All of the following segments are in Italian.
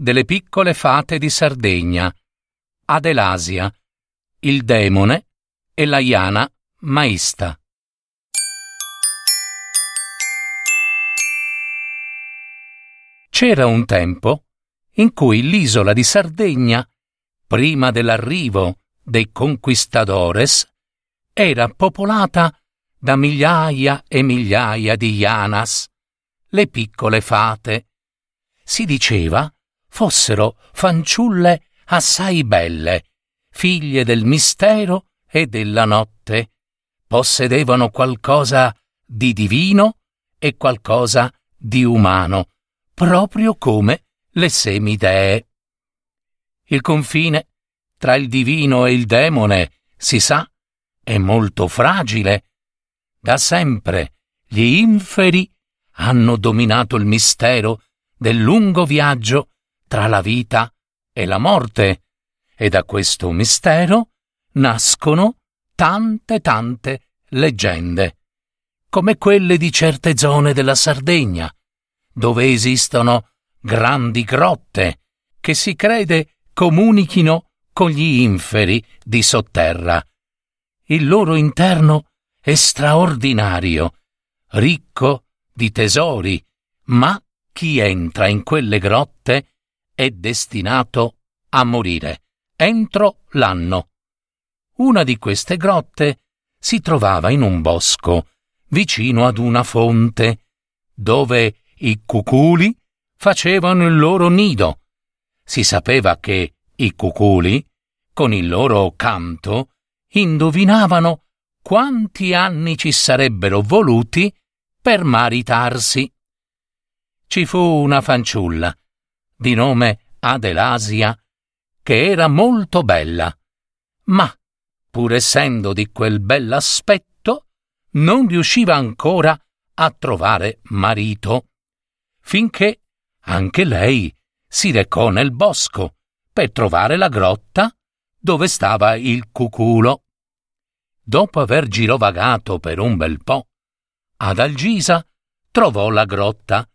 delle piccole fate di Sardegna, Adelasia, il demone e la Iana Maista. C'era un tempo in cui l'isola di Sardegna, prima dell'arrivo dei conquistadores, era popolata da migliaia e migliaia di Yanas, le piccole fate. Si diceva fossero fanciulle assai belle, figlie del mistero e della notte. Possedevano qualcosa di divino e qualcosa di umano, proprio come le semidee. Il confine tra il divino e il demone, si sa, è molto fragile. Da sempre gli inferi hanno dominato il mistero del lungo viaggio tra la vita e la morte, e da questo mistero nascono tante tante leggende, come quelle di certe zone della Sardegna, dove esistono grandi grotte che si crede comunichino con gli inferi di sotterra. Il loro interno è straordinario, ricco di tesori, ma chi entra in quelle grotte è destinato a morire entro l'anno. Una di queste grotte si trovava in un bosco, vicino ad una fonte, dove i cuculi facevano il loro nido. Si sapeva che i cuculi, con il loro canto, indovinavano quanti anni ci sarebbero voluti per maritarsi. Ci fu una fanciulla di nome Adelasia, che era molto bella, ma, pur essendo di quel bell'aspetto, non riusciva ancora a trovare marito, finché anche lei si recò nel bosco per trovare la grotta dove stava il cuculo. Dopo aver girovagato per un bel po', Adalgisa trovò la grotta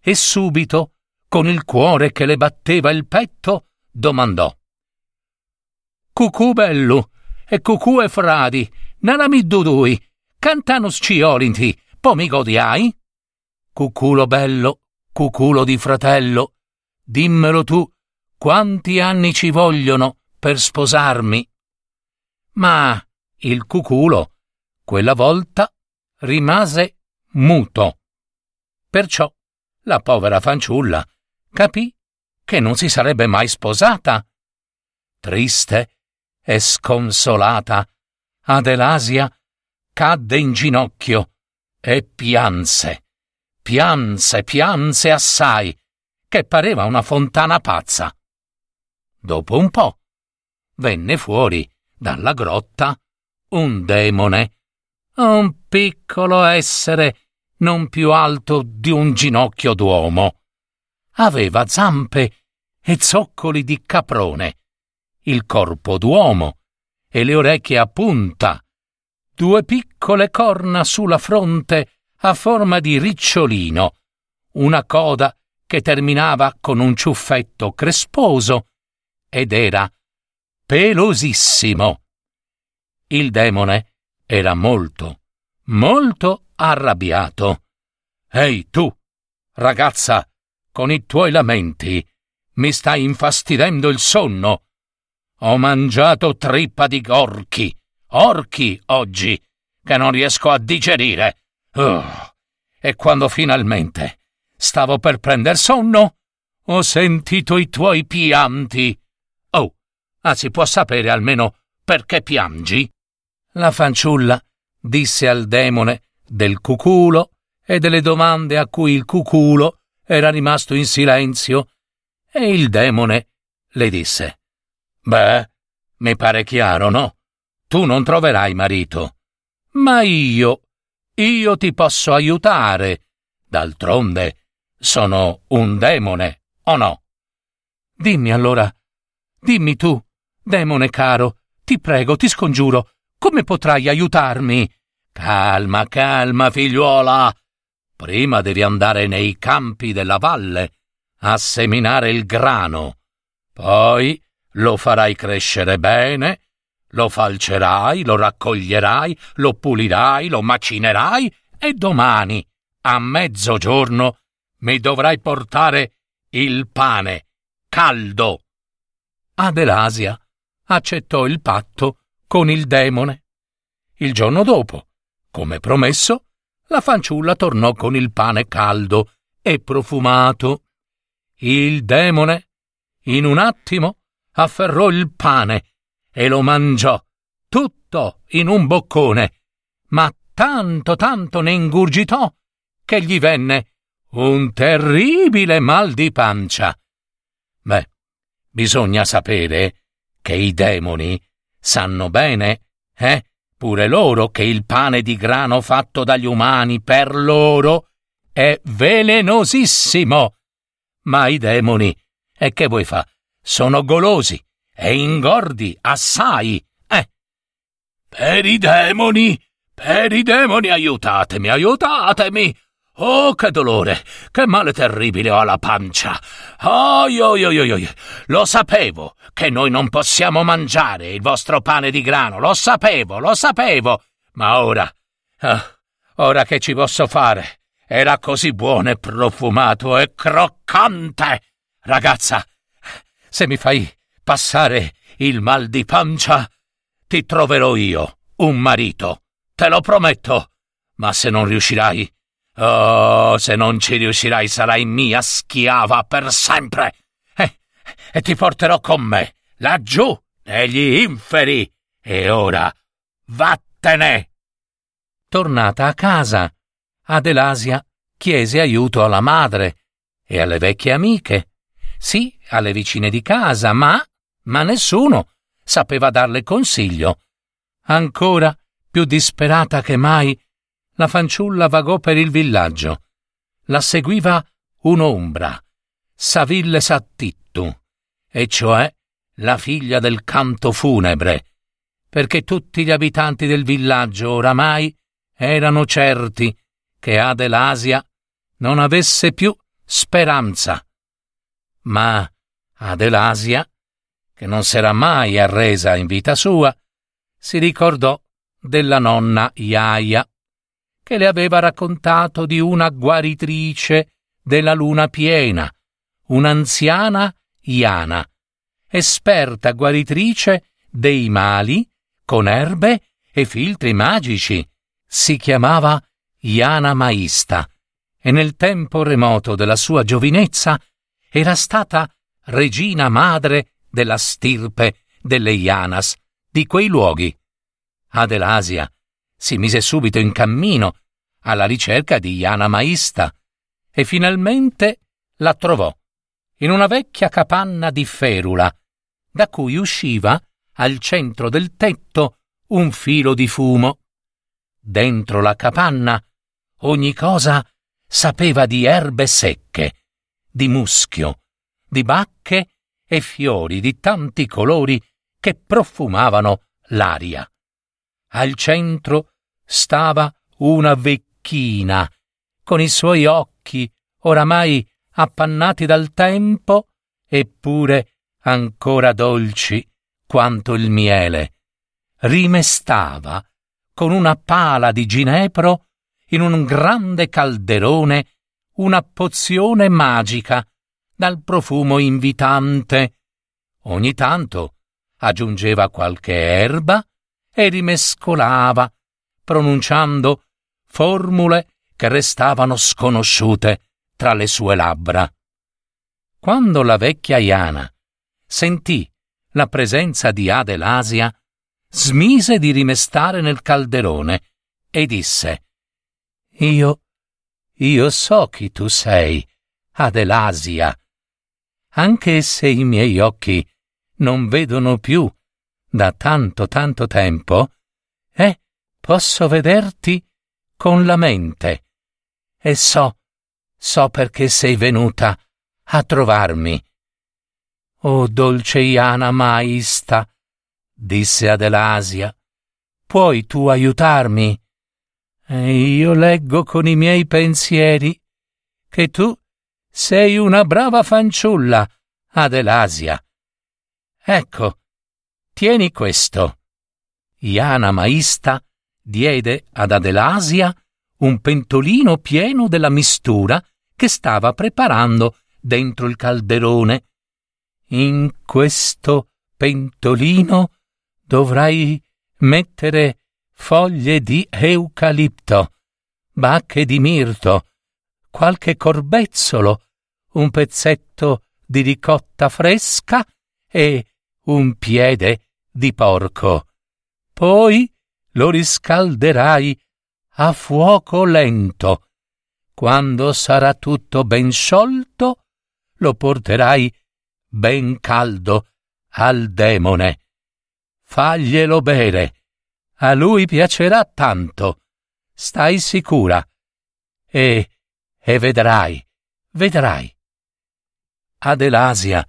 e subito con il cuore che le batteva il petto, domandò. Cucù bello, e cucù e fradi, narami dudui, cantano sciolinti, po mi godiai? Cuculo bello, cuculo di fratello, dimmelo tu, quanti anni ci vogliono per sposarmi? Ma il cuculo, quella volta, rimase muto. Perciò la povera fanciulla capì che non si sarebbe mai sposata. Triste e sconsolata, Adelasia cadde in ginocchio e pianse, pianse, pianse assai, che pareva una fontana pazza. Dopo un po' venne fuori dalla grotta un demone, un piccolo essere non più alto di un ginocchio d'uomo aveva zampe e zoccoli di caprone, il corpo d'uomo e le orecchie a punta, due piccole corna sulla fronte a forma di ricciolino, una coda che terminava con un ciuffetto cresposo ed era pelosissimo. Il demone era molto, molto arrabbiato. Ehi tu, ragazza, con i tuoi lamenti. Mi stai infastidendo il sonno. Ho mangiato trippa di orchi, orchi oggi, che non riesco a digerire. Uh, e quando finalmente stavo per prender sonno, ho sentito i tuoi pianti. Oh, ah, si può sapere almeno perché piangi? La fanciulla disse al demone del cuculo e delle domande a cui il cuculo era rimasto in silenzio E il demone le disse, Beh, mi pare chiaro, no? Tu non troverai marito. Ma io, io ti posso aiutare. D'altronde sono un demone, o no? Dimmi allora, dimmi tu, demone caro, ti prego, ti scongiuro, come potrai aiutarmi? Calma, calma, figliuola. Prima devi andare nei campi della valle a seminare il grano. Poi lo farai crescere bene, lo falcerai, lo raccoglierai, lo pulirai, lo macinerai e domani, a mezzogiorno, mi dovrai portare il pane caldo. Adelasia accettò il patto con il demone. Il giorno dopo, come promesso, la fanciulla tornò con il pane caldo e profumato. Il demone, in un attimo, afferrò il pane e lo mangiò tutto in un boccone, ma tanto tanto ne ingurgitò che gli venne un terribile mal di pancia. Beh, bisogna sapere che i demoni sanno bene, eh, pure loro, che il pane di grano fatto dagli umani per loro è velenosissimo. Ma i demoni, e che vuoi fa? Sono golosi e ingordi assai. Eh. Per i demoni, per i demoni, aiutatemi, aiutatemi. Oh, che dolore, che male terribile ho alla pancia. Oi, oi, oi, oi, lo sapevo che noi non possiamo mangiare il vostro pane di grano, lo sapevo, lo sapevo. Ma ora, ah, ora che ci posso fare? Era così buono e profumato e croccante. Ragazza, se mi fai passare il mal di pancia, ti troverò io un marito, te lo prometto. Ma se non riuscirai, oh, se non ci riuscirai, sarai mia schiava per sempre. Eh, e ti porterò con me, laggiù, negli inferi. E ora, vattene! Tornata a casa, Adelasia chiese aiuto alla madre e alle vecchie amiche sì, alle vicine di casa, ma, ma nessuno sapeva darle consiglio. Ancora, più disperata che mai, la fanciulla vagò per il villaggio. La seguiva un'ombra, Saville Sattittu, e cioè la figlia del canto funebre, perché tutti gli abitanti del villaggio oramai erano certi che Adelasia non avesse più speranza ma Adelasia, che non s'era mai arresa in vita sua, si ricordò della nonna Iaia, che le aveva raccontato di una guaritrice della luna piena, un'anziana Iana, esperta guaritrice dei mali con erbe e filtri magici. Si chiamava Iana Maista e nel tempo remoto della sua giovinezza era stata regina madre della stirpe delle Ianas di quei luoghi. Adelasia si mise subito in cammino alla ricerca di Iana Maista e finalmente la trovò in una vecchia capanna di ferula, da cui usciva al centro del tetto un filo di fumo. Dentro la capanna ogni cosa sapeva di erbe secche, di muschio, di bacche e fiori di tanti colori che profumavano l'aria. Al centro stava una vecchina, con i suoi occhi oramai appannati dal tempo, eppure ancora dolci quanto il miele. Rimestava con una pala di ginepro in un grande calderone una pozione magica dal profumo invitante. Ogni tanto aggiungeva qualche erba e rimescolava, pronunciando formule che restavano sconosciute tra le sue labbra. Quando la vecchia Iana sentì la presenza di Adelasia, smise di rimestare nel calderone e disse Io io so chi tu sei, Adelasia. anche se i miei occhi non vedono più da tanto tanto tempo, eh, posso vederti con la mente. E so, so perché sei venuta a trovarmi. Oh dolce Iana Maista, disse Adelasia, puoi tu aiutarmi? E io leggo con i miei pensieri che tu sei una brava fanciulla, Adelasia. Ecco, tieni questo. Iana Maista diede ad Adelasia un pentolino pieno della mistura che stava preparando dentro il calderone. In questo pentolino dovrai mettere foglie di eucalipto, bacche di mirto, qualche corbezzolo, un pezzetto di ricotta fresca e un piede di porco. Poi lo riscalderai a fuoco lento. Quando sarà tutto ben sciolto, lo porterai ben caldo al demone. Faglielo bere. A lui piacerà tanto. Stai sicura. E, e vedrai, vedrai. Adelasia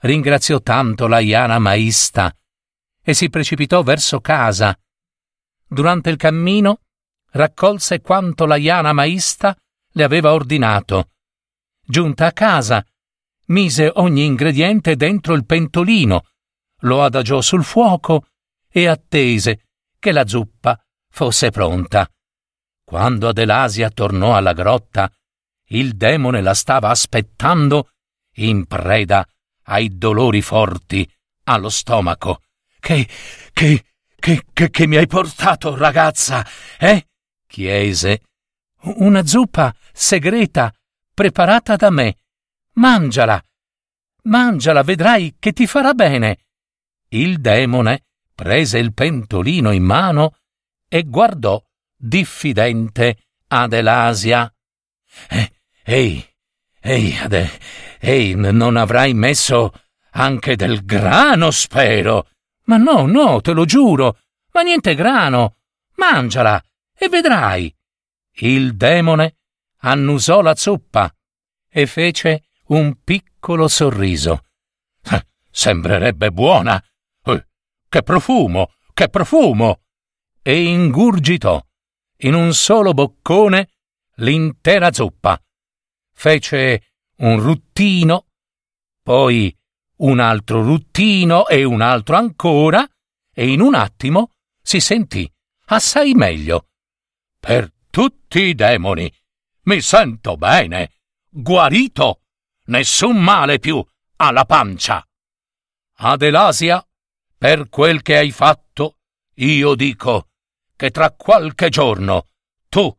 ringraziò tanto la Iana Maista e si precipitò verso casa. Durante il cammino raccolse quanto la Iana Maista le aveva ordinato. Giunta a casa, mise ogni ingrediente dentro il pentolino, lo adagiò sul fuoco e attese che la zuppa fosse pronta. Quando Adelasia tornò alla grotta, il demone la stava aspettando in preda ai dolori forti allo stomaco. Che, che, che, che, che mi hai portato, ragazza, eh? chiese. Una zuppa segreta preparata da me. Mangiala. Mangiala, vedrai che ti farà bene. Il demone prese il pentolino in mano e guardò diffidente Adelasia. Eh, ehi, ehi, Ade, ehi, non avrai messo anche del grano, spero. Ma no, no, te lo giuro. Ma niente grano. Mangiala e vedrai. Il demone annusò la zuppa e fece un piccolo sorriso. Eh, sembrerebbe buona. Eh, che profumo, che profumo! E ingurgitò in un solo boccone l'intera zuppa. Fece un ruttino, poi un altro ruttino e un altro ancora, e in un attimo si sentì assai meglio. Per tutti i demoni mi sento bene, guarito, nessun male più alla pancia. Adelasia, per quel che hai fatto, io dico che tra qualche giorno tu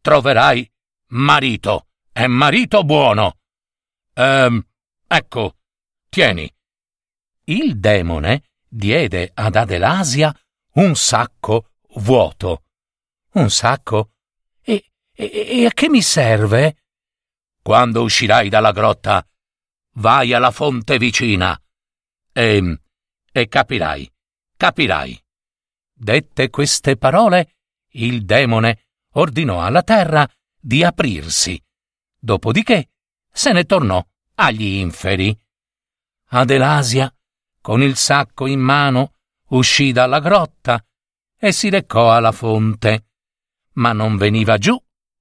troverai marito, e marito buono. Ehm, ecco, tieni. Il demone diede ad Adelasia un sacco vuoto. Un sacco? E, e, e a che mi serve? Quando uscirai dalla grotta, vai alla fonte vicina e, e capirai, capirai. Dette queste parole, il demone ordinò alla terra di aprirsi. Dopodiché se ne tornò agli inferi. Adelasia, con il sacco in mano, uscì dalla grotta e si recò alla fonte. Ma non veniva giù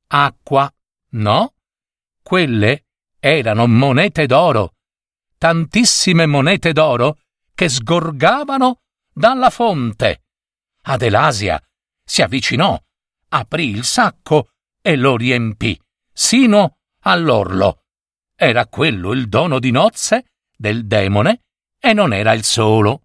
acqua, no? Quelle erano monete d'oro, tantissime monete d'oro che sgorgavano dalla fonte. Adelasia si avvicinò, aprì il sacco e lo riempì sino all'orlo. Era quello il dono di nozze del demone e non era il solo,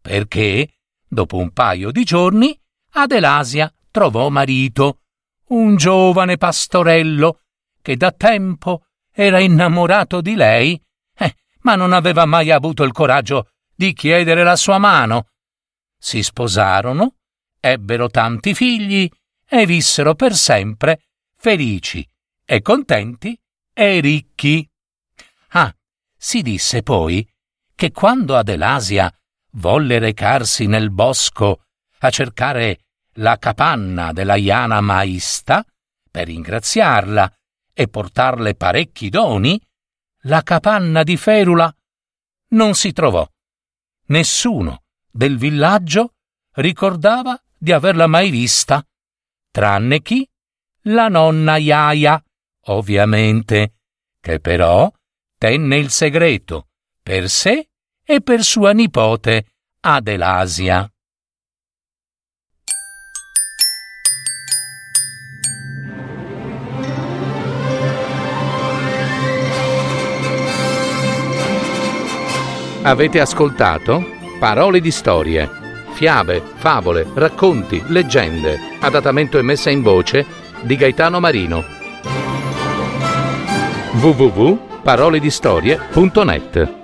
perché Dopo un paio di giorni, Adelasia trovò marito, un giovane pastorello che da tempo era innamorato di lei, eh, ma non aveva mai avuto il coraggio di chiedere la sua mano. Si sposarono, ebbero tanti figli e vissero per sempre felici e contenti e ricchi. Ah, Si disse poi che quando Adelasia volle recarsi nel bosco a cercare la capanna della Iana Maista per ringraziarla e portarle parecchi doni, la capanna di Ferula non si trovò. Nessuno del villaggio ricordava di averla mai vista, tranne chi? La nonna Iaia, ovviamente, che però tenne il segreto per sé e per sua nipote Adelasia. Avete ascoltato Parole di storie, fiabe, favole, racconti, leggende, adattamento e messa in voce di Gaetano Marino. www.paroledistorie.net